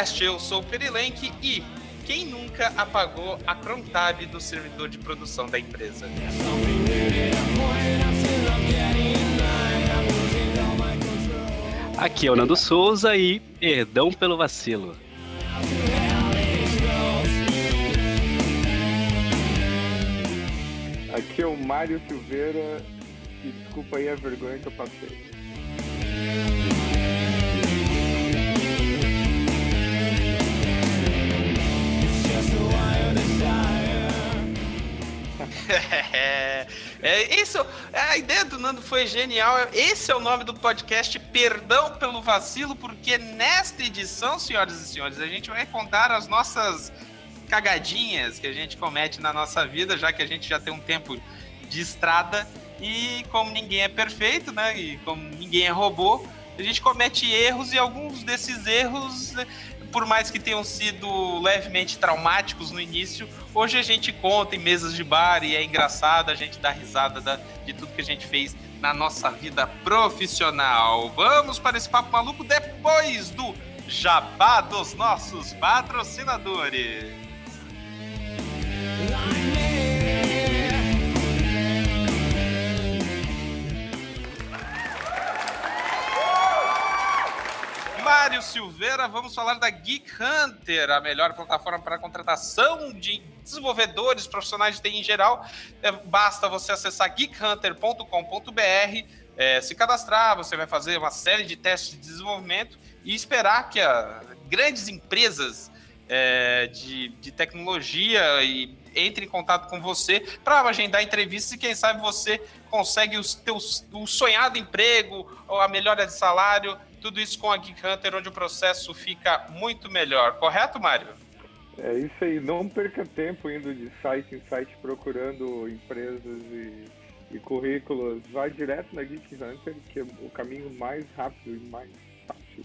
Sudocast. Eu sou o Perilenque e quem nunca apagou a Chrome Tab do servidor de produção da empresa? Aqui é o Nando Souza e perdão pelo vacilo. Aqui é o Mário Silveira e desculpa aí a vergonha que eu passei. É, é, isso, a ideia do Nando foi genial. Esse é o nome do podcast Perdão pelo Vacilo, porque nesta edição, senhoras e senhores, a gente vai contar as nossas cagadinhas que a gente comete na nossa vida, já que a gente já tem um tempo de estrada e como ninguém é perfeito, né? E como ninguém é robô, a gente comete erros e alguns desses erros por mais que tenham sido levemente traumáticos no início, hoje a gente conta em mesas de bar e é engraçado, a gente dá risada da, de tudo que a gente fez na nossa vida profissional. Vamos para esse papo maluco depois do jabá dos nossos patrocinadores. Mário Silveira, vamos falar da Geek Hunter, a melhor plataforma para contratação de desenvolvedores profissionais de TI em geral. É, basta você acessar geekhunter.com.br, é, se cadastrar, você vai fazer uma série de testes de desenvolvimento e esperar que a, grandes empresas é, de, de tecnologia e entre em contato com você para agendar entrevistas e quem sabe você consegue os teus, o sonhado emprego ou a melhora de salário tudo isso com a Geek Hunter, onde o processo fica muito melhor. Correto, Mário? É isso aí. Não perca tempo indo de site em site procurando empresas e, e currículos. Vai direto na Geek Hunter, que é o caminho mais rápido e mais fácil.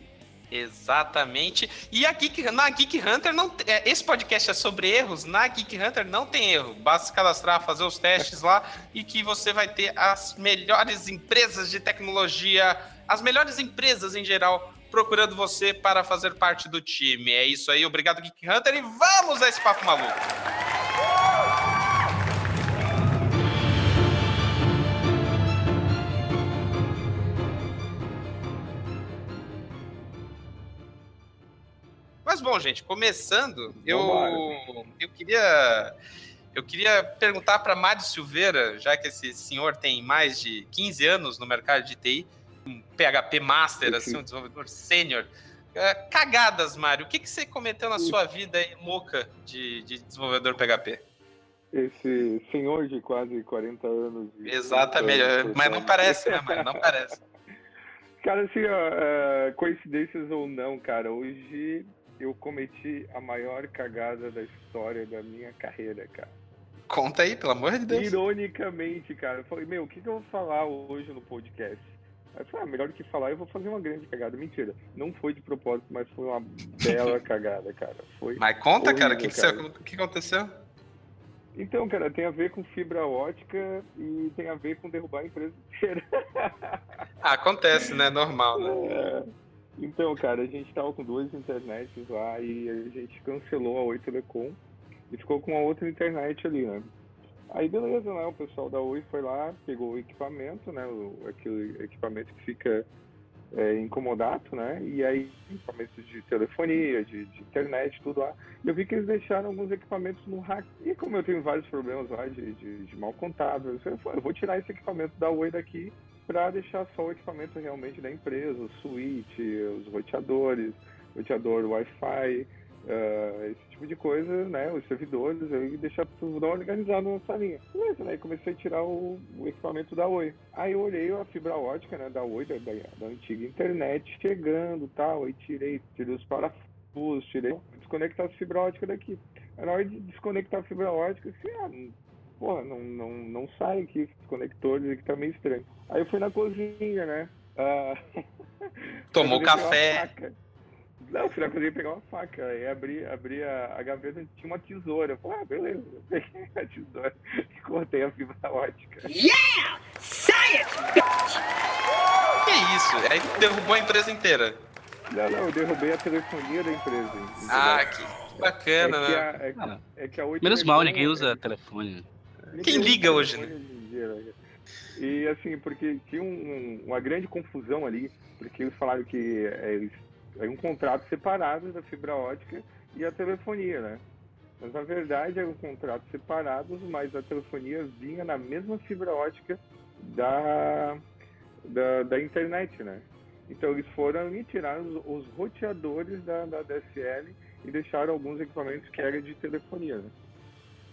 Exatamente. E a Geek, na Geek Hunter, não, é, esse podcast é sobre erros. Na Geek Hunter não tem erro. Basta se cadastrar, fazer os testes lá e que você vai ter as melhores empresas de tecnologia as melhores empresas em geral procurando você para fazer parte do time. É isso aí, obrigado Geek Hunter e vamos a esse papo maluco. Mas bom, gente, começando, eu, eu queria eu queria perguntar para Mário Silveira, já que esse senhor tem mais de 15 anos no mercado de TI, um PHP Master, assim, um desenvolvedor sênior. É, cagadas, Mário. O que, que você cometeu na sua vida aí, louca de, de desenvolvedor PHP? Esse senhor de quase 40 anos. Exatamente, mas não parece, né, Mário? Não parece. Cara, assim, ó, uh, coincidências ou não, cara, hoje eu cometi a maior cagada da história da minha carreira, cara. Conta aí, pelo amor de Deus. Ironicamente, cara, eu falei, meu, o que, que eu vou falar hoje no podcast? Aí eu falei, ah, melhor do que falar, eu vou fazer uma grande cagada. Mentira, não foi de propósito, mas foi uma bela cagada, cara. Foi mas conta, horrível, cara, o que, que, que aconteceu? Então, cara, tem a ver com fibra ótica e tem a ver com derrubar a empresa inteira. ah, acontece, né? Normal, né? É. Então, cara, a gente tava com duas internets lá e a gente cancelou a Oi Telecom e ficou com a outra internet ali, né? Aí beleza, né? O pessoal da Oi foi lá, pegou o equipamento, né? O, aquele equipamento que fica é, incomodato, né? E aí, equipamentos de telefonia, de, de, internet, tudo lá. E eu vi que eles deixaram alguns equipamentos no rack. E como eu tenho vários problemas lá de, de, de mal contábil, eu falei, eu vou tirar esse equipamento da Oi daqui para deixar só o equipamento realmente da empresa, o switch, os roteadores, roteador Wi-Fi, uh, esse tipo de coisa, né? Os servidores, eu deixar tudo organizado na salinha. Beleza, né? comecei a tirar o, o, equipamento da Oi. Aí eu olhei a fibra ótica, né? Da Oi, da, da, da antiga internet, chegando tal. Aí tirei, tirei os parafusos, tirei, desconectar a fibra ótica daqui. Aí, na hora de desconectar a fibra ótica, assim, ah, porra, não, não, não sai aqui esse conector, que tá meio estranho. Aí eu fui na cozinha, né? Uh, Tomou café. Não, na cozinha pegar uma faca. Aí abri, abri a, a gaveta e tinha uma tesoura. Eu falei, ah, beleza. Eu peguei a tesoura e cortei a fibra ótica. Yeah! Science, bitch! que é isso? Aí derrubou a empresa inteira. Não, não, eu derrubei a telefonia da empresa. entendeu? Ah, que bacana, é que né? a, é, Ah, é que a 8 Menos mal, ninguém usa telefone. ninguém Quem liga hoje, dia, né? E assim, porque tinha um- um- uma grande confusão ali, porque eles falaram que é, eles, é um contrato separado da fibra ótica e a telefonia, né? Mas na verdade eram contratos separados, mas a telefonia vinha na mesma fibra ótica da, da, da internet, né? Então eles foram e tiraram os, os roteadores da, da DSL e deixaram alguns equipamentos que eram de telefonia, né?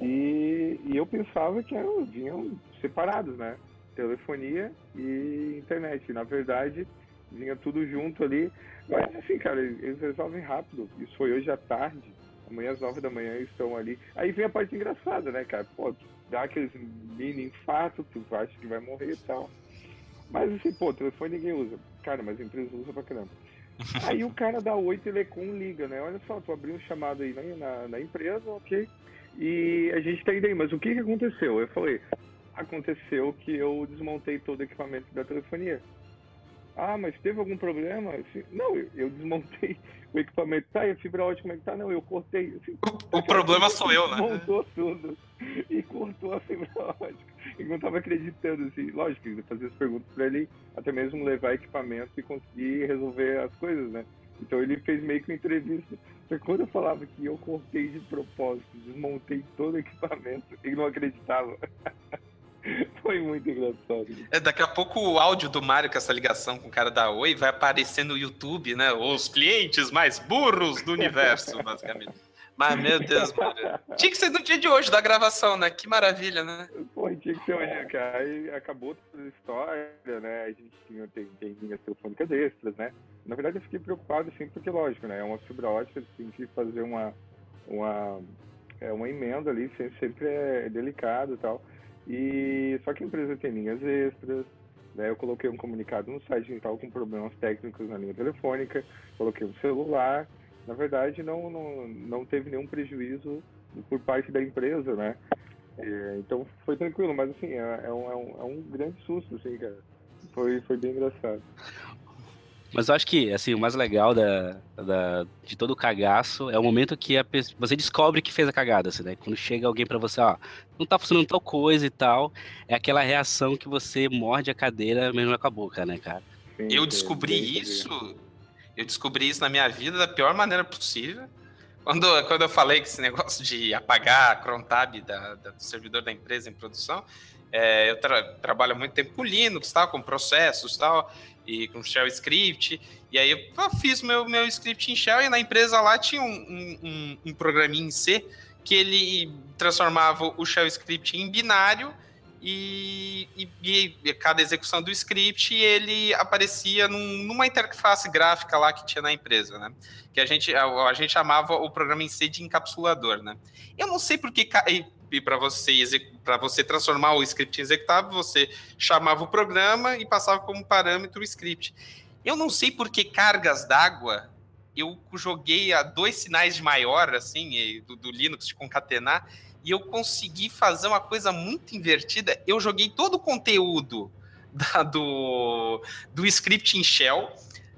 E, e eu pensava que eram, vinham separados, né? Telefonia e internet. Na verdade, vinha tudo junto ali. Mas assim, cara, eles resolvem rápido. Isso foi hoje à tarde. Amanhã às nove da manhã eles estão ali. Aí vem a parte engraçada, né, cara? Pô, dá aqueles mini infarto, tu acha que vai morrer e tal. Mas assim, pô, telefone ninguém usa. Cara, mas a empresa usa pra caramba. Aí o cara da Oi Telecom liga, né? Olha só, tu abriu um chamado aí na, na, na empresa, ok? E a gente tá indo aí, mas o que que aconteceu? Eu falei, aconteceu que eu desmontei todo o equipamento da telefonia. Ah, mas teve algum problema? Assim, não, eu, eu desmontei o equipamento. Tá, e a fibra ótica como é que tá? Não, eu cortei. Assim, O, o problema sou eu, né? Montou tudo e cortou a fibra ótica. E não tava acreditando, assim. Lógico, eu fazia as perguntas pra ele, até mesmo levar equipamento e conseguir resolver as coisas, né? Então ele fez meio que uma entrevista. Só que quando eu falava que eu cortei de propósito, desmontei todo o equipamento, ele não acreditava. Foi muito engraçado. É, daqui a pouco o áudio do Mário com essa ligação com o cara da Oi vai aparecer no YouTube, né? Os clientes mais burros do universo, basicamente. Mas, meu Deus, Mário. Tinha que ser no dia de hoje da gravação, né? Que maravilha, né? Pô, tinha que ser hoje, cara. Aí acabou toda a história, né? A gente tinha, tem, tem linhas telefônicas extras, né? Na verdade, eu fiquei preocupado, assim, porque, lógico, né? É uma fibra ótica, tem que fazer uma, uma, é, uma emenda ali, sempre é delicado e tal. E só que a empresa tem linhas extras, né? Eu coloquei um comunicado no site que estava com problemas técnicos na linha telefônica, coloquei um celular. Na verdade, não, não, não teve nenhum prejuízo por parte da empresa, né? É, então foi tranquilo, mas assim, é, é um, é, um, é grande susto, assim, cara. Foi, foi bem engraçado. Mas eu acho que, assim, o mais legal da, da- de todo o cagaço é o momento que a você descobre que fez a cagada, assim, né? Quando chega alguém pra você, ó, não tá funcionando tal coisa e tal, é aquela reação que você morde a cadeira mesmo com a boca, né, cara? Sim, Eu descobri isso, eu descobri isso na minha vida da pior maneira possível. Quando, quando eu falei que esse negócio de apagar a crontab da, da- do servidor da empresa em produção, é, eu tra- trabalho muito tempo com Linux, tal, com processos tal, e com Shell Script. E aí eu fiz meu, meu script em Shell e na empresa lá tinha um, um, um, um programinha em C que ele transformava o Shell Script em binário e, e- e cada execução do script ele aparecia num- numa interface gráfica lá que tinha na empresa, né? Que a gente, a, a gente chamava o programa em C de encapsulador, né? Eu não sei porque e para você para você transformar o script em executável, você chamava o programa e passava como parâmetro o script. Eu não sei por que cargas d'água eu joguei a dois sinais de maior, assim, do, do Linux de concatenar, e eu consegui fazer uma coisa muito invertida. Eu joguei todo o conteúdo da- do, do script em Shell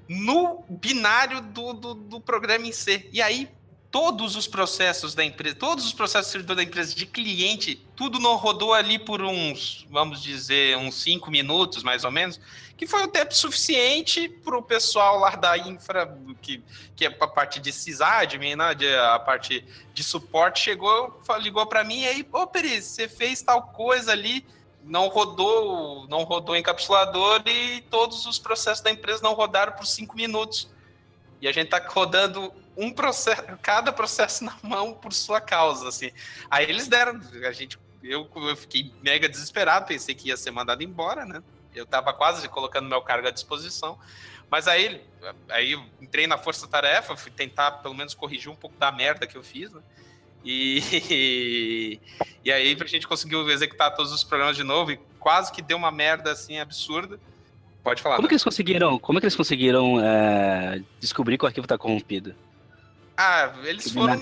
no binário do, do, do programa em C. E aí, todos os processos da empresa, todos os processos do servidor da empresa de cliente, tudo não rodou ali por uns, vamos dizer, uns cinco minutos, mais ou menos, que foi o tempo suficiente para o pessoal lá da infra, que, que é a parte de sysadmin, né, de, a parte de suporte, chegou, ligou para mim e aí, ô Peri, você fez tal coisa ali, não rodou, não rodou o encapsulador e todos os processos da empresa não rodaram por cinco minutos. E a gente tá rodando um processo, cada processo na mão por sua causa, assim. Aí eles deram, a gente, eu, eu fiquei mega desesperado, pensei que ia ser mandado embora, né? Eu tava quase colocando meu cargo à disposição. Mas aí, aí eu entrei na força-tarefa, fui tentar pelo menos corrigir um pouco da merda que eu fiz, né? E, e aí a gente conseguiu executar todos os programas de novo e quase que deu uma merda assim absurda. Pode falar. Como né? que eles conseguiram, como é que eles conseguiram é, descobrir que o arquivo tá corrompido? Ah, eles foram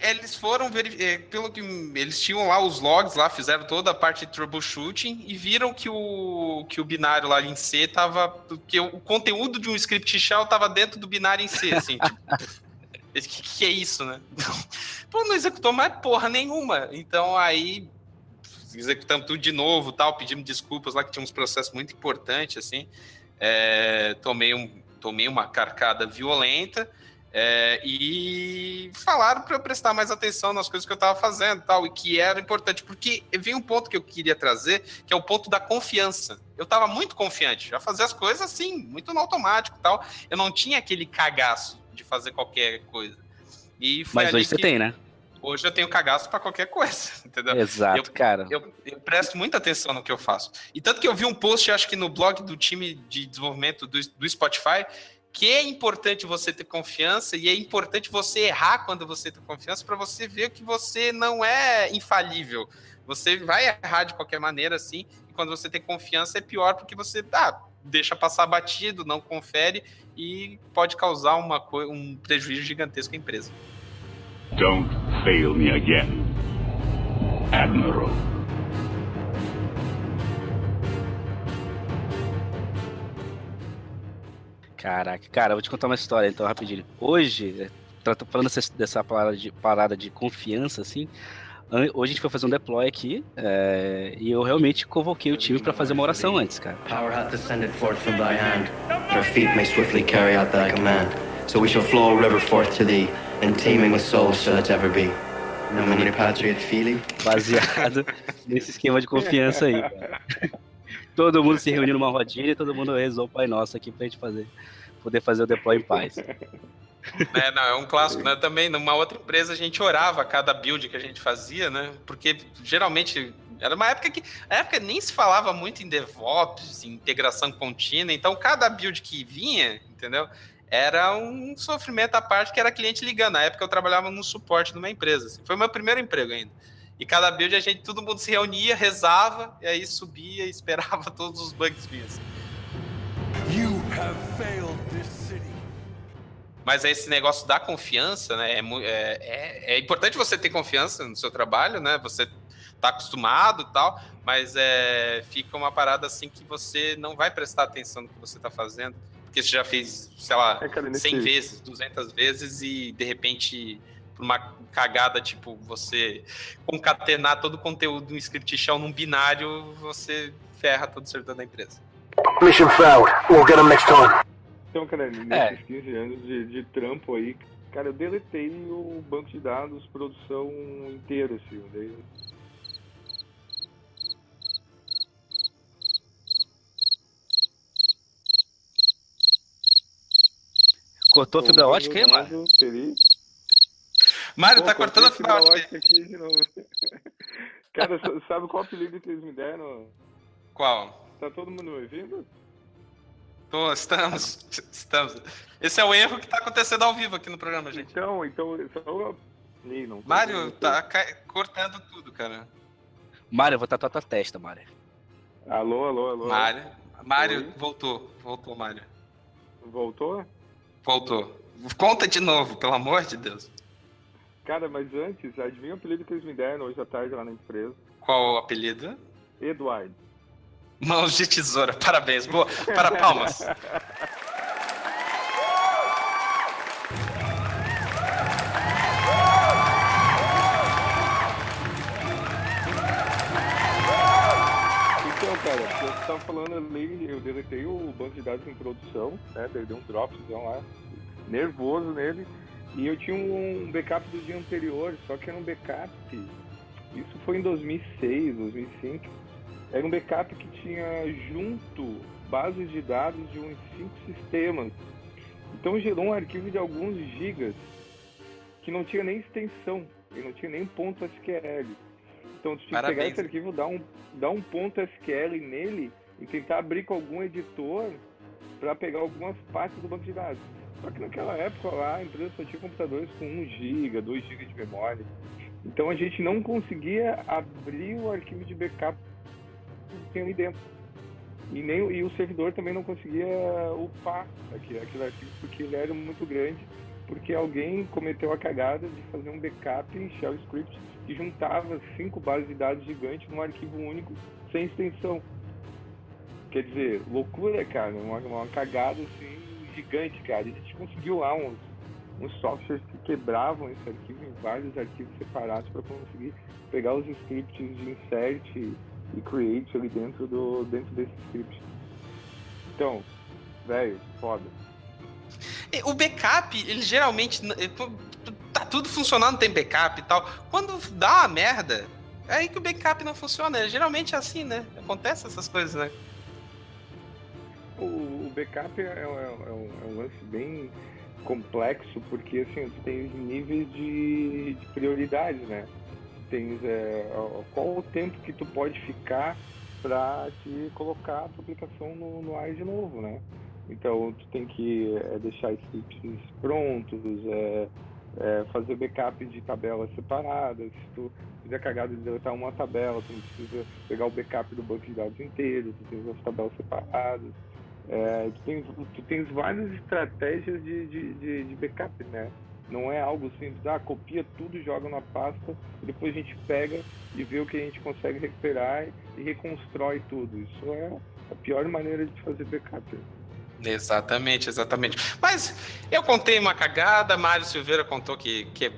eles foram verificar, pelo que eles tinham lá os logs lá, fizeram toda a parte de troubleshooting e viram que o, que o binário lá em C tava, que o conteúdo de um script shell tava dentro do binário em C, assim, tipo, que, que é isso, né? Pô, não executou mais porra nenhuma. Então aí executamos tudo de novo, tal, pedimos desculpas lá que tinha uns processos muito importantes, assim. É, tomei, um, tomei uma carcada violenta. É, e falaram para eu prestar mais atenção nas coisas que eu estava fazendo tal, e que era importante, porque vem um ponto que eu queria trazer, que é o ponto da confiança. Eu estava muito confiante, já fazia as coisas assim, muito no automático tal. Eu não tinha aquele cagaço de fazer qualquer coisa. E Mas hoje você tem, né? Hoje eu tenho cagaço para qualquer coisa, entendeu? Exato, eu, cara. Eu, eu, presto muita atenção no que eu faço. E tanto que eu vi um post, acho que no blog do time de desenvolvimento do, do Spotify, que é importante você ter confiança e é importante você errar quando você tem confiança para você ver que você não é infalível. Você vai errar de qualquer maneira, assim, e quando você tem confiança é pior porque você ah, deixa passar batido, não confere e pode causar uma, um prejuízo gigantesco à empresa. Don't fail me again, Admiral. Caraca, cara, eu vou te contar uma história então rapidinho. Hoje, falando dessa parada de, parada de confiança, assim, hoje a gente foi fazer um deploy aqui é, e eu realmente convoquei o time para fazer uma oração antes, cara. Power hath descended forth from thy hand. Our feet may swiftly carry out thy command. So we shall flow a river forth to thee, and teeming with souls shall it ever be. No many patriot feeling. Baseado nesse esquema de confiança aí, cara todo mundo se reuniu numa rodinha e todo mundo rezou o Pai Nosso aqui pra gente fazer, poder fazer o deploy em paz. É, não, é um clássico, né? Também numa outra empresa a gente orava cada build que a gente fazia, né? Porque geralmente era uma época que a época nem se falava muito em DevOps, em integração contínua, então cada build que vinha, entendeu? Era um sofrimento à parte que era cliente ligando. Na época eu trabalhava no suporte de uma empresa. Assim. Foi meu primeiro emprego ainda. E cada build a gente, todo mundo se reunia, rezava, e aí subia e esperava todos os bugs virem. You have failed. Mas esse negócio da confiança, né? É, é, é, é, importante você ter confiança no seu trabalho, né? Você tá acostumado e tal, mas é, fica uma parada assim que você não vai prestar atenção no que você tá fazendo, porque você já fez, sei lá, é, cara, 100 vezes, 200 vezes e de repente uma cagada, tipo, você concatenar todo o conteúdo do script shell num binário, você ferra todo o servidor da empresa. Mission failed. We'll get them next time. Então, cara, nesses é. 15 anos de, de trampo aí, cara, eu deletei o banco de dados produção inteiro, assim. Daí... Cortou a fibra ótica aí, mano? Mário, tá cortando a fibra ótica aqui de novo. Cara, sabe qual apelido que eles me deram? Qual? Tá todo mundo me ouvindo? Pô, estamos. Estamos. Esse é o erro que tá acontecendo ao vivo aqui no programa, gente. Então, então, só não Mário, tá cortando tudo, cara. Mário, eu vou tatuar tua testa, Mário. Alô, alô, alô. Mário, Mário, voltou. Voltou, Mário. Voltou? Voltou. Conta de novo, pelo amor de Deus. Cara, mas antes, adivinha o apelido que eles me deram hoje à tarde lá na empresa? Qual o apelido? Eduardo. Mãos de tesoura, parabéns. Boa, para palmas. Então, cara, eu estava falando ali, eu deletei o banco de dados em produção, né? Dei um dropzão lá, nervoso nele. E eu tinha um backup do dia anterior, só que era um backup. Isso foi em 2006, 2005. Era um backup que tinha junto bases de dados de uns cinco sistemas. Então gerou um arquivo de alguns gigas que não tinha nem extensão, e não tinha nem ponto SQL. Então tu tinha que pegar esse arquivo, dar um, dar um ponto SQL nele e tentar abrir com algum editor para pegar algumas partes do banco de dados. Só que naquela época lá a empresa só tinha computadores com 1 GB, 2 GB de memória. Então a gente não conseguia abrir o arquivo de backup tem ali dentro. E, nem, e o servidor também não conseguia upar aquele, aquele arquivo porque ele era muito grande porque alguém cometeu a cagada de fazer um backup em shell script que juntava cinco bases de dados gigantes num arquivo único sem extensão. Quer dizer, loucura, cara, uma, uma cagada assim gigante, cara. E a gente conseguiu lá uns, uns softwares que quebravam esse arquivo em vários arquivos separados para conseguir pegar os scripts de insert e create ali dentro, do, dentro desse script. Então, velho, foda. O backup, ele geralmente. Tá tudo funcionando, tem backup e tal. Quando dá uma merda, é aí que o backup não funciona. Geralmente é assim, né? Acontece essas coisas, né? O, o backup é, é, é, um, é, um, lance bem complexo, porque assim, tu tem níveis de, de prioridades, né? Tens é, qual o tempo que tu pode ficar para te colocar a tua aplicação no, no ar de novo, né? Então, tu tem que é, deixar scripts prontos, é, é, fazer backup de tabelas separadas. Se tu fizer cagada de deletar uma tabela, tu não precisa pegar o backup do banco de dados inteiro, tu tens as tabelas separadas. É, tu, tens, tu tens várias estratégias de, de, de, de backup, né? Não é algo simples, ah, copia tudo, joga na pasta, e depois a gente pega e vê o que a gente consegue recuperar e reconstrói tudo. Isso é a pior maneira de fazer backup. Exatamente, exatamente. Mas eu contei uma cagada, Mário Silveira contou que, que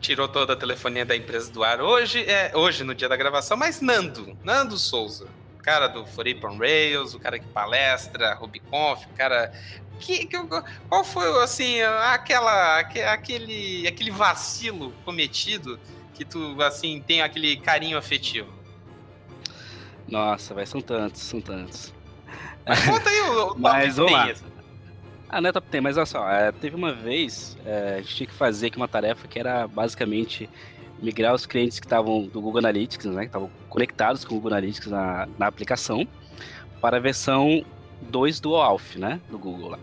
tirou toda a telefonia da empresa do ar hoje, é, hoje no dia da gravação, mas Nando, Nando Souza, cara do on Rails, o cara que palestra, RubyConf, o cara que, que, qual foi assim aquela aquele aquele vacilo cometido que tu assim tem aquele carinho afetivo? Nossa, vai são tantos, são tantos. Conta aí o, o mas, top 10. Ah, não é top 10, mas olha só, é, teve uma vez, é, a gente tinha que fazer aqui uma tarefa que era basicamente migrar os clientes que estavam do Google Analytics, né, que estavam conectados com o Google Analytics na, na aplicação, para a versão 2 do Alf, né, do Google lá.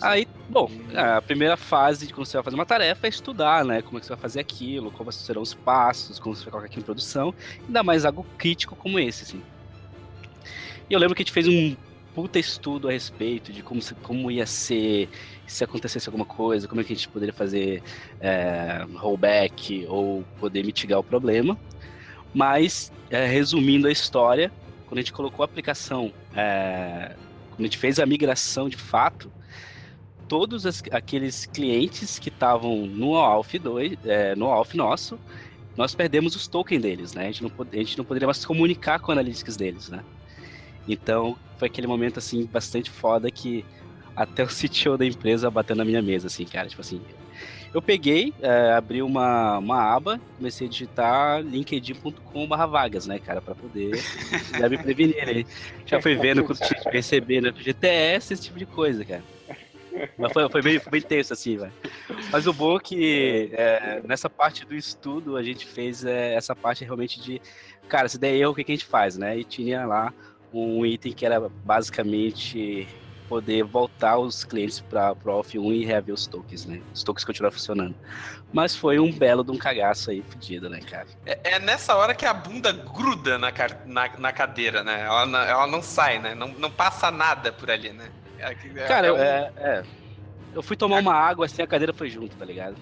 Aí, bom, a primeira fase de quando você vai fazer uma tarefa é estudar, né? Como é que você vai fazer aquilo, quais serão os passos, como você vai colocar aqui em produção, ainda mais algo crítico como esse, assim. E eu lembro que a gente fez um puta estudo a respeito de como, como ia ser se acontecesse alguma coisa, como é que a gente poderia fazer é, rollback ou poder mitigar o problema. Mas, é, resumindo a história, quando a gente colocou a aplicação, é, quando a gente fez a migração de fato, todos as, aqueles clientes que estavam no Alf 2, é, no Alf nosso, nós perdemos os tokens deles, né? A gente não, a gente não poderia mais se comunicar com o analytics deles, né? Então, foi aquele momento, assim, bastante foda que até o CTO da empresa bateu na minha mesa, assim, cara. Tipo assim, eu peguei, é, abri uma, uma aba, comecei a digitar linkedin.com.br vagas, né, cara, para poder já me prevenir. Né? Já foi vendo quando tinha que receber no GTS, esse tipo de coisa, cara. Mas foi, foi, bem, foi bem tenso, assim, velho. Mas o bom é que é, nessa parte do estudo a gente fez é, essa parte realmente de, cara, se der erro, o que, a gente faz, né? E tinha lá um item que era basicamente poder voltar os clientes para o Off 1 e reaver os tokens, né? Os tokens continuaram funcionando. Mas foi um belo de um cagaço aí fedido, né, cara? É, é, nessa hora que a bunda gruda na, na, na cadeira, né? Ela, ela não sai, né? Não, não passa nada por ali, né? É, é, cara, é, um... é, eu fui tomar uma água assim, a cadeira foi junto, tá ligado?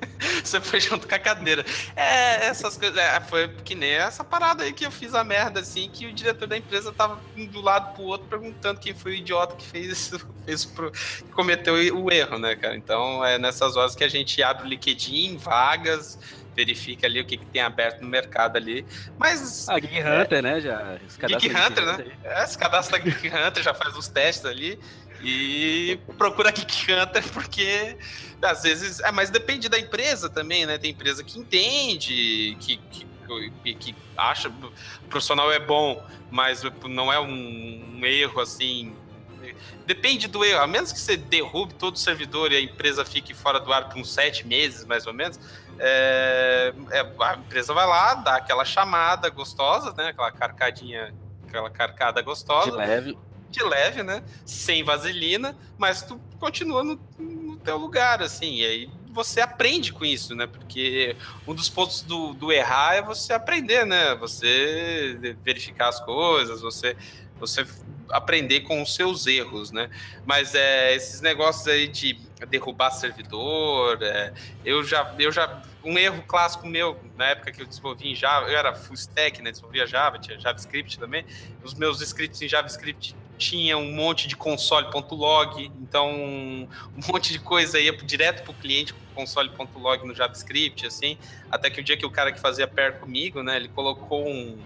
Você foi junto com a cadeira. É, essas coisas. É, foi que nem essa parada aí que eu fiz a merda, assim, que o diretor da empresa tava do lado pro outro perguntando quem foi o idiota que fez isso, fez pro, que cometeu o erro, né, cara? Então é nessas horas que a gente abre o LinkedIn, vagas, verifica ali o que, que tem aberto no mercado ali. Mas. Ah, Geek Hunter, é, né? Já, Geek Hunter, né? É, se cadastra Geek Hunter, já faz os testes ali. E procura Geek Hunter, porque às vezes. É, mas depende da empresa também, né? Tem empresa que entende, que, que, que acha o profissional é bom, mas não é um, um erro assim. Depende do erro, a menos que você derrube todo o servidor e a empresa fique fora do ar por uns sete meses, mais ou menos. É, é, a empresa vai lá, dá aquela chamada gostosa, né? Aquela carcadinha, aquela carcada gostosa. De leve. De leve, né? Sem vaselina, mas tu continua no, no teu lugar, assim. E aí você aprende com isso, né? Porque um dos pontos do, do errar é você aprender, né? Você verificar as coisas, você, você aprender com os seus erros, né? Mas é, esses negócios aí de derrubar servidor, é, eu já, eu já, um erro clássico meu na época que eu desenvolvi em Java, eu era full stack, né? Desenvolvia Java, tinha JavaScript também. Os meus scripts em JavaScript tinha um monte de console.log, então um monte de coisa ia direto para o cliente console.log no JavaScript, assim, até que o dia que o cara que fazia pair comigo, né, ele colocou um,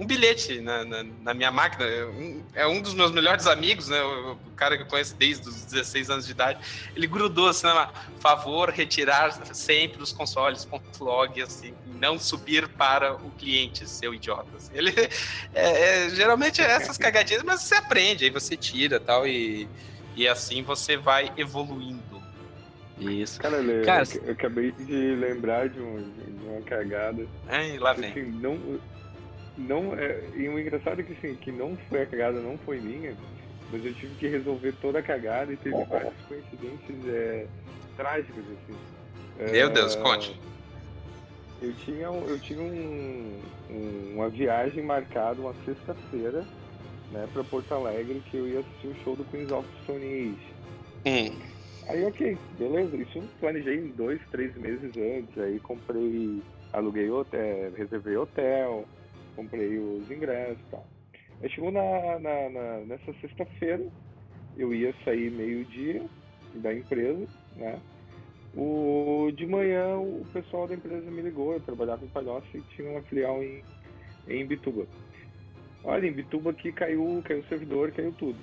um bilhete na, na, na minha máquina. Um, é um dos meus melhores amigos, né? O, o, cara que eu conheço desde os 16 anos de idade. Ele grudou assim, né, favor, retirar sempre os consoles .log, assim, não subir para o cliente, seu idiota. Assim. Ele, é, é, geralmente é essas cagadinhas, mas você aprende, aí você tira tal, e, e assim você vai evoluindo. Isso. Cara, eu, cara, eu acabei de lembrar de, um, de uma cagada. Lá vem. Assim, não, não é, e o engraçado é que assim, que não foi a cagada, não foi minha, mas eu tive que resolver toda a cagada e teve várias coincidências é, trágicas, assim. Meu é, Deus, conte. Eu tinha, eu tinha um, um, uma viagem marcada uma sexta-feira, né, para Porto Alegre, que eu ia assistir o show do Queens of Stone Age. Hum. Aí, ok, beleza. Isso eu planejei dois, três meses antes. Aí comprei, aluguei hotel, reservei hotel, comprei os ingressos e tal. Aí chegou na, na, na nessa sexta-feira, eu ia sair meio-dia da empresa, né? O, de manhã o pessoal da empresa me ligou, eu trabalhava em Palhoça e tinha uma filial em, em Bituba. Olha, em Bituba aqui caiu, caiu o servidor, caiu tudo.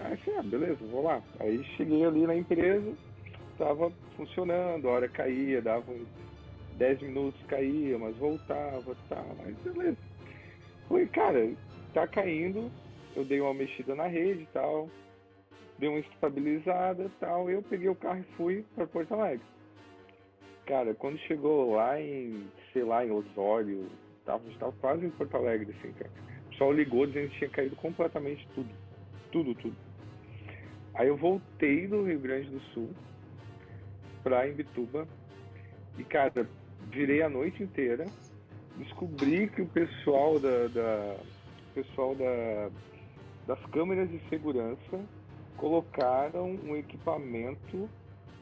Aí assim, ah, beleza, vou lá. Aí cheguei ali na empresa, estava funcionando, a hora caía, dava uns 10 minutos caía, mas voltava, tá, mas beleza. Falei, cara, tá caindo, eu dei uma mexida na rede e tal, dei uma estabilizada e tal, eu peguei o carro e fui para Porto Alegre. Cara, quando chegou lá em, sei lá, em Osório, tava, tava quase em Porto Alegre, assim, cara. O pessoal ligou dizendo que tinha caído completamente tudo. Tudo, tudo. Aí eu voltei do Rio Grande do Sul pra Imbituba e, cara, virei a noite inteira descobri que o pessoal da, da pessoal da, das câmeras de segurança colocaram um equipamento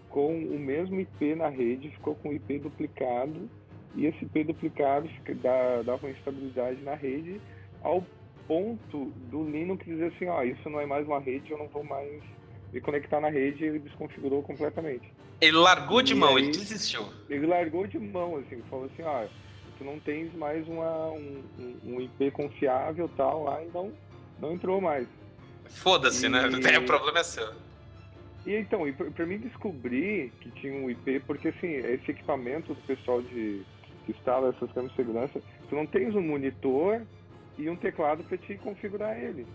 com o mesmo IP na rede, ficou com o IP duplicado e esse IP duplicado dava uma instabilidade na rede ao ponto do Linux dizer assim, ó, oh, isso não é mais uma rede, eu não vou mais me conectar na rede, ele desconfigurou completamente. Ele largou de mão, aí, ele desistiu. Ele largou de mão, assim, falou assim, ó, oh, tu não tens mais uma, um, um IP confiável tal lá, então não entrou mais. Foda-se, né? e... né? O problema é seu. E então, e para mim descobrir que tinha um IP, porque assim, esse equipamento do pessoal de que instala essas câmeras de segurança, tu não tens um monitor e um teclado para te configurar ele.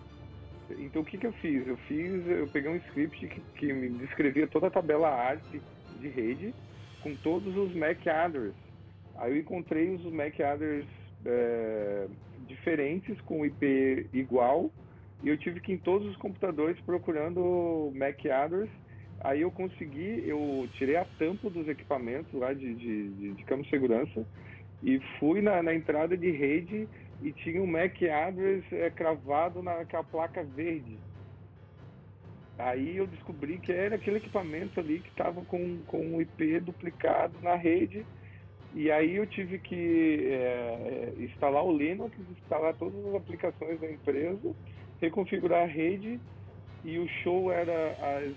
Então o que, que eu fiz? Eu fiz, eu peguei um script que, que me descrevia toda a tabela ARP de rede com todos os MAC addresses Aí eu encontrei os MAC address é, diferentes com IP igual e eu tive que ir em todos os computadores procurando MAC address. Aí eu consegui, eu tirei a tampa dos equipamentos lá de, de, de, de de segurança e fui na, na, entrada de rede e tinha um MAC address é, cravado naquela placa verde. Aí eu descobri que era aquele equipamento ali que estava com, com o IP duplicado na rede e aí eu tive que é, instalar o Linux, instalar todas as aplicações da empresa, reconfigurar a rede e o show era às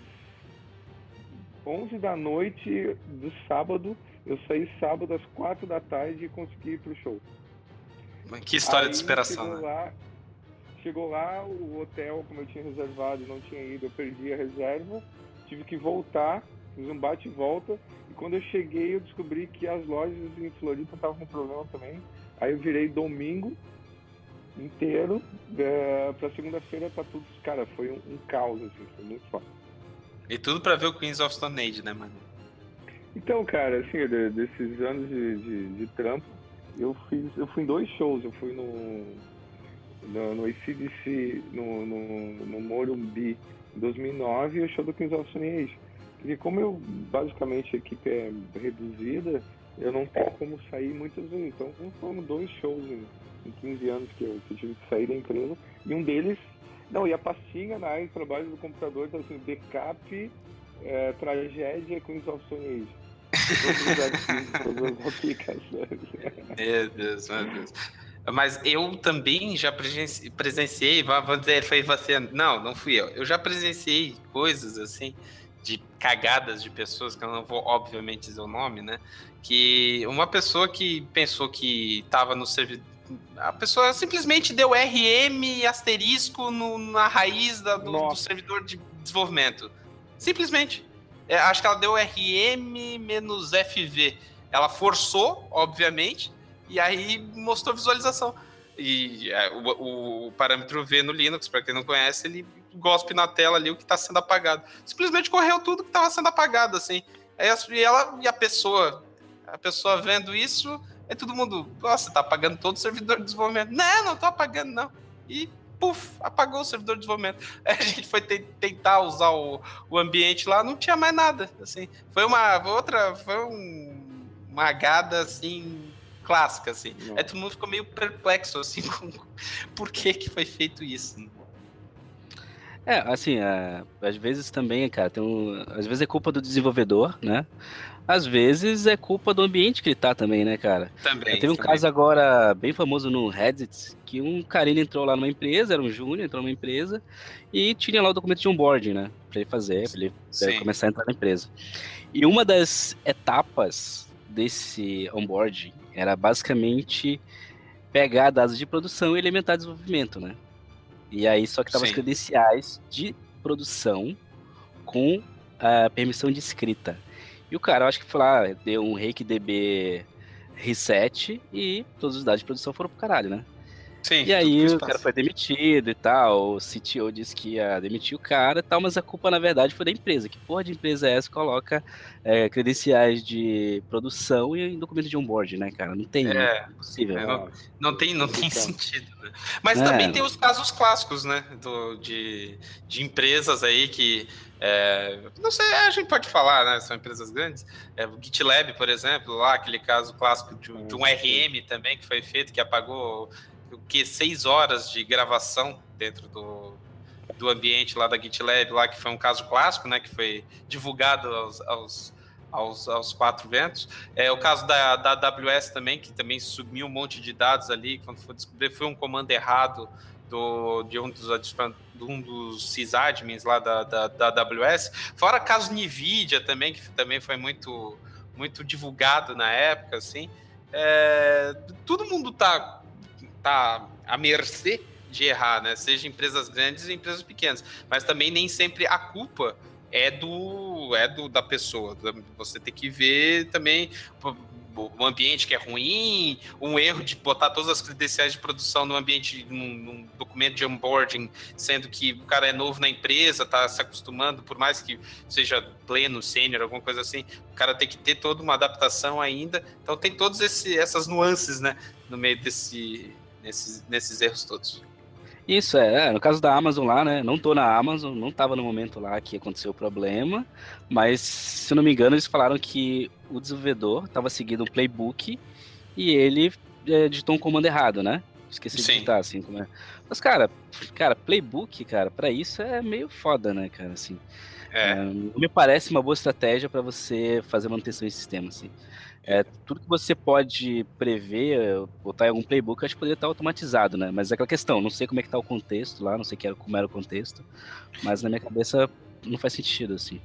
11 da noite do sábado. Eu saí sábado às 4 da tarde e consegui ir pro show. Que história aí, de superação, chegou né? Lá, chegou lá, o hotel, como eu tinha reservado, não tinha ido, eu perdi a reserva, tive que voltar, fiz um bate e volta quando eu cheguei, eu descobri que as lojas em Floripa estavam com problema também. Aí eu virei domingo inteiro é, pra segunda-feira tá tudo. Cara, foi um, um caos, assim, foi muito foda. E tudo pra ver o Queens of Stone Age, né, mano? Então, cara, assim, de, desses anos de, de, de, trampo, eu fiz. Eu fui em dois shows, eu fui no. No, no ACDC, no, no, no Morumbi em 2009 e o show do Queens of Stone Age. Porque como eu, basicamente, a equipe é reduzida, eu não tenho como sair muitas vezes. Então, foram dois shows em, em 15 anos que eu, que eu tive que sair da empresa. E um deles Não, e a pastinha na área de trabalho do computador tá assim, backup, é, tragédia com exaustões. Todas. Meu Deus, meu Deus. Mas eu também já presenciei, vamos dizer, foi você. Não, não fui eu. Eu já presenciei coisas assim, de cagadas de pessoas, que eu não vou, obviamente, dizer o nome, né? Que uma pessoa que pensou que estava no servidor. A pessoa simplesmente deu RM asterisco no, na raiz da, do, do, servidor de desenvolvimento. Simplesmente. É, acho que ela deu RM menos FV. Ela forçou, obviamente, e aí mostrou visualização. E é, o, o, parâmetro V no Linux, para quem não conhece, ele gospe na tela ali o que está sendo apagado. Simplesmente correu tudo que estava sendo apagado, assim. E ela e a pessoa, a pessoa vendo isso, aí todo mundo, nossa, tá apagando todo o servidor de desenvolvimento. Não, não tô apagando, não. E puf, apagou o servidor de desenvolvimento. Aí a gente foi te tentar usar o, o ambiente lá, não tinha mais nada. Assim, foi uma outra, foi um, uma agada assim clássica, assim. Aí todo mundo ficou meio perplexo, assim, com por que que foi feito isso. Né? É, assim, é, às vezes também, cara, tem um, às vezes é culpa do desenvolvedor, né? Às vezes é culpa do ambiente que ele tá também, né, cara? Também. Teve um também. caso agora bem famoso no Reddit, que um carinha entrou lá numa empresa, era um júnior, entrou numa empresa, e tinha lá o documento de onboarding, né? Pra ele fazer, pra ele é, começar a entrar na empresa. E uma das etapas desse onboarding era basicamente pegar dados de produção e elementar desenvolvimento, né? E aí só que tava as credenciais de produção com a permissão de escrita. E o cara, eu acho que foi lá, deu um rake DB reset e todos os dados de produção foram pro caralho, né? Sim, e aí o cara foi demitido e tal, o CTO disse que ia demitir o cara e tal, mas a culpa na verdade foi da empresa. Que porra de empresa é essa coloca é, credenciais de produção e documento de onboard, né, cara? Não tem, é, é possível. É, não, não, tem, não tem então, sentido, né? Mas é. também tem os casos clássicos, né, do, de, de empresas aí que é, não sei, a gente pode falar, né? São empresas grandes. É, o GitLab, por exemplo, lá, aquele caso clássico de, de um RM também que foi feito, que apagou o que seis horas de gravação dentro do, do ambiente lá da GitLab, lá que foi um caso clássico, né, que foi divulgado aos, aos, aos, aos quatro ventos. É o caso da, da AWS também, que também sumiu um monte de dados ali, quando foi descobrir foi um comando errado do, de um dos, de um dos sysadmins lá da, da, da AWS. Fora caso NVIDIA também, que também foi muito, muito divulgado na época, assim. É, todo mundo tá tá à mercê de errar, né? Seja empresas grandes e empresas pequenas. Mas também nem sempre a culpa é do é do da pessoa. Você tem que ver também o ambiente que é ruim, um erro de botar todas as credenciais de produção no ambiente, num, num, documento de onboarding, sendo que o cara é novo na empresa, tá se acostumando, por mais que seja pleno, sênior, alguma coisa assim, o cara tem que ter toda uma adaptação ainda. Então tem todas essas nuances, né, no meio desse, nesses, nesses erros todos. Isso, é, é. No caso da Amazon lá, né? Não tô na Amazon, não tava no momento lá que aconteceu o problema, mas, se não me engano, eles falaram que o desenvolvedor tava seguindo um playbook e ele é, digitou um comando errado, né? Esqueci de digitar, assim, como é. Mas, cara, cara, playbook, cara, para isso é meio foda, né, cara, assim. É. é me parece uma boa estratégia para você fazer manutenção em sistema, assim. É, tudo que você pode prever, botar em algum playbook, acho que poderia estar automatizado, né? Mas é aquela questão, não sei como é que tá o contexto lá, não sei como era o contexto, mas na minha cabeça não faz sentido, assim.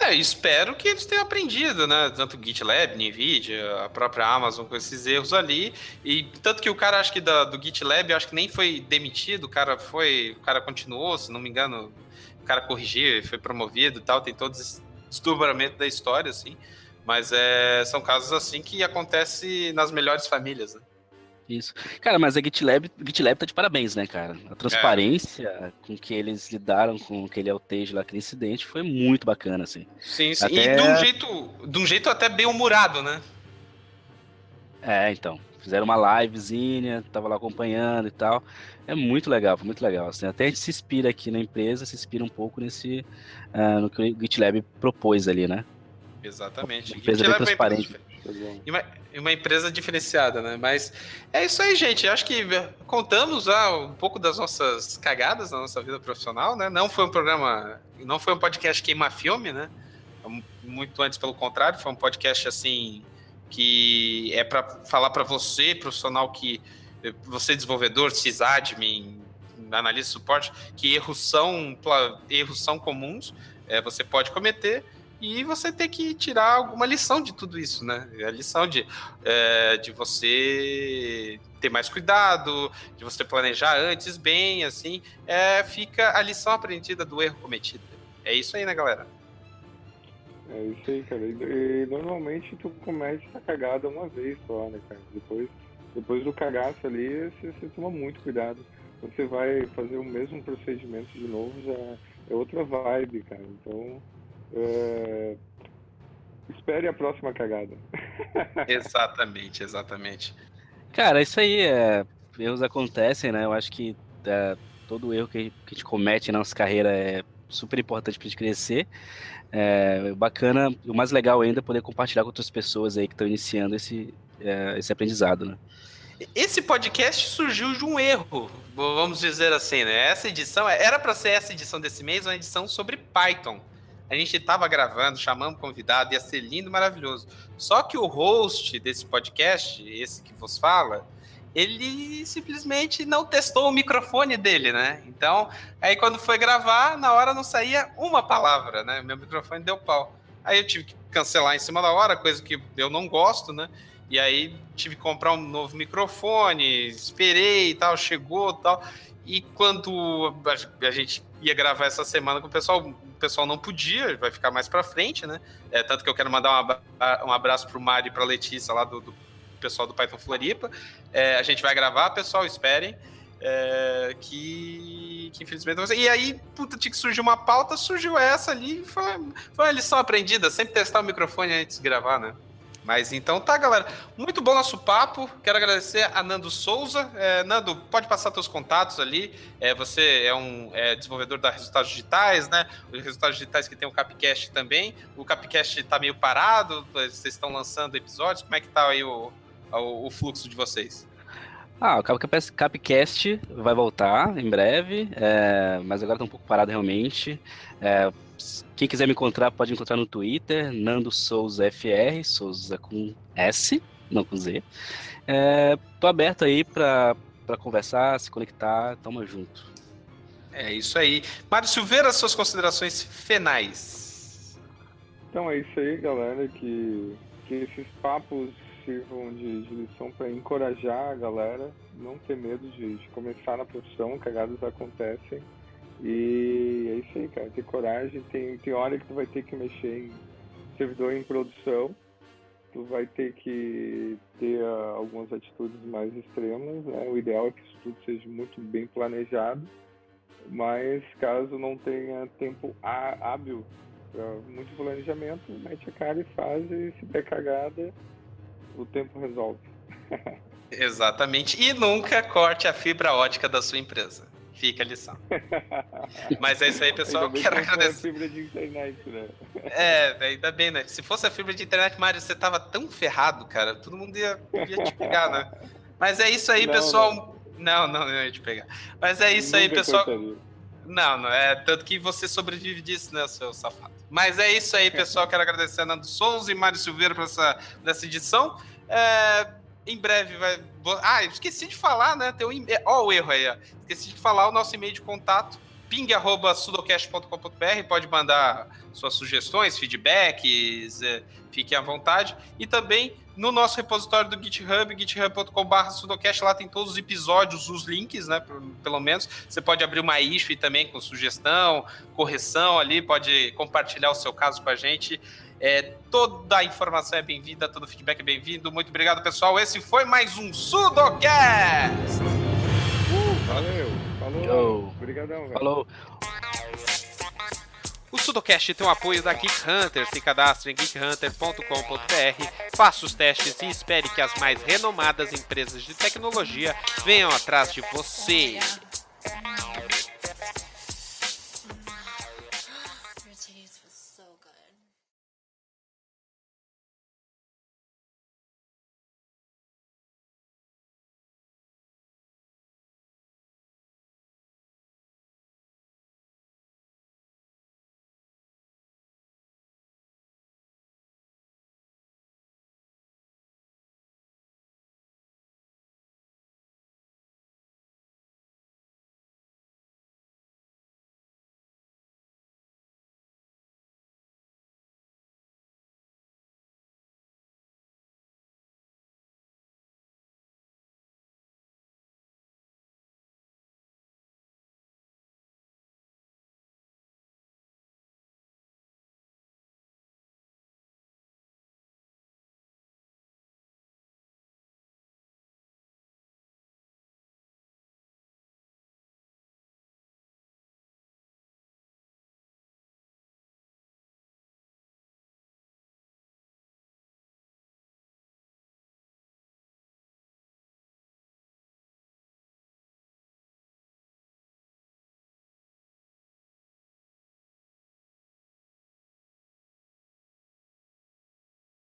É, espero que eles tenham aprendido, né? Tanto GitLab, NVIDIA, a própria Amazon com esses erros ali. E tanto que o cara, acho que da, do GitLab, acho que nem foi demitido, o cara foi. O cara continuou, se não me engano, o cara corrigiu, foi promovido e tal, tem todo esse desdobramento da história, assim. Mas é, são casos assim que acontece nas melhores famílias, né? Isso. Cara, mas a GitLab, GitLab tá de parabéns, né, cara? A transparência é. com que eles lidaram com aquele outage lá, aquele incidente, foi muito bacana, assim. Sim, sim. Até... E de um, jeito, de um jeito até bem humorado, né? É, então. Fizeram uma livezinha, tava lá acompanhando e tal. É muito legal, foi muito legal. Assim, até a gente se inspira aqui na empresa, se inspira um pouco nesse. Uh, no que o GitLab propôs ali, né? Exatamente. Uma empresa bem transparente. E uma, uma, empresa diferenciada, né? Mas é isso aí, gente. Acho que contamos ah, um pouco das nossas cagadas na nossa vida profissional, né? Não foi um programa, não foi um podcast queima filme, né? Muito antes, pelo contrário, foi um podcast assim que é para falar para você, profissional que você desenvolvedor, sysadmin, analista de suporte, que erros são erros são comuns, é, você pode cometer e você tem que tirar alguma lição de tudo isso, né? A lição de, é, de você ter mais cuidado, de você planejar antes bem, assim, é, fica a lição aprendida do erro cometido. É isso aí, né, galera? É isso aí, cara. E, normalmente tu comete essa cagada uma vez só, né, cara? Depois, depois do cagaço ali, você, você toma muito cuidado. Você vai fazer o mesmo procedimento de novo, já é outra vibe, cara. Então, é... Espere a próxima cagada. exatamente, exatamente. Cara, isso aí, é... erros acontecem, né? Eu acho que é, todo erro que a gente comete na nossa carreira é super importante para gente crescer. É bacana, o mais legal ainda é poder compartilhar com outras pessoas aí que estão iniciando esse, é, esse aprendizado, né? Esse podcast surgiu de um erro, vamos dizer assim, né? Essa edição era para ser essa edição desse mês, uma edição sobre Python. A gente estava gravando, chamamos convidado, ia ser lindo, maravilhoso. Só que o host desse podcast, esse que vos fala, ele simplesmente não testou o microfone dele, né? Então, aí quando foi gravar, na hora não saía uma palavra, né? Meu microfone deu pau. Aí eu tive que cancelar em cima da hora, coisa que eu não gosto, né? E aí tive que comprar um novo microfone, esperei e tal, chegou e tal. E quando a gente ia gravar essa semana com o pessoal, o pessoal não podia, vai ficar mais para frente, né? É, tanto que eu quero mandar um, abraço pro Mário e pra Letícia lá do, do pessoal do Python Floripa. É, a gente vai gravar, pessoal, esperem. É, que, que infelizmente. E aí, puta, tinha que surgir uma pauta, surgiu essa ali, foi, foi uma lição aprendida. Sempre testar o microfone antes de gravar, né? Mas então tá, galera. Muito bom nosso papo. Quero agradecer a Nando Souza. É, Nando, pode passar seus contatos ali. É, você é um é, desenvolvedor da Resultados Digitais, né? Os Resultados Digitais que tem o Capcast também. O Capcast tá meio parado, vocês estão lançando episódios. Como é que tá aí o, o, o fluxo de vocês? Ah, o Capcast vai voltar em breve, é, mas agora tá um pouco parado realmente. É, quem quiser me encontrar, pode me encontrar no Twitter, Nando Souza FR, Souza com S, não com Z. É, tô aberto aí para conversar, se conectar, tamo junto. É isso aí. Mário Silveira, suas considerações finais. Então é isso aí, galera, que, que esses papos sirvam de, de lição para encorajar a galera, não ter medo de, de começar na profissão, cagadas acontecem e é isso aí, cara. Ter coragem. Tem, tem hora que tu vai ter que mexer em servidor em produção. Tu vai ter que ter uh, algumas atitudes mais extremas. Né? O ideal é que isso tudo seja muito bem planejado. Mas caso não tenha tempo hábil para muito planejamento, mete a cara e faz. E se der cagada, o tempo resolve. Exatamente. E nunca corte a fibra ótica da sua empresa. Fica a lição. Mas é isso aí, pessoal. Quero agradecer. fibra de internet, né? É, ainda bem, né? Se fosse a fibra de internet, Mário, você tava tão ferrado, cara. Todo mundo ia, ia te pegar, né? Mas é isso aí, não, pessoal. Não. não, não, não ia te pegar. Mas é isso aí, pessoal. Cortaria. Não, não é tanto que você sobrevive disso, né, seu safado. Mas é isso aí, pessoal. Quero agradecer a Nando Souza e Mário Silveira por essa, essa edição. É, em breve vai. Ah, esqueci de falar, né? Tem um... Ó, o erro aí, ó. Esqueci de falar o nosso e-mail de contato ping.sudocast.com.br, pode mandar suas sugestões, feedbacks, é, fiquem à vontade. E também no nosso repositório do GitHub, github.com.br lá tem todos os episódios, os links, né, pelo menos. Você pode abrir uma issue também com sugestão, correção ali, pode compartilhar o seu caso com a gente. É, toda a informação é bem-vinda, todo feedback é bem-vindo. Muito obrigado, pessoal. Esse foi mais um Sudocast! Uh, valeu! Falou. Obrigadão, velho. Falou. O Sudocast tem o apoio da Geek Hunter. Se cadastre em geekhunter.com.br, faça os testes e espere que as mais renomadas empresas de tecnologia venham atrás de você.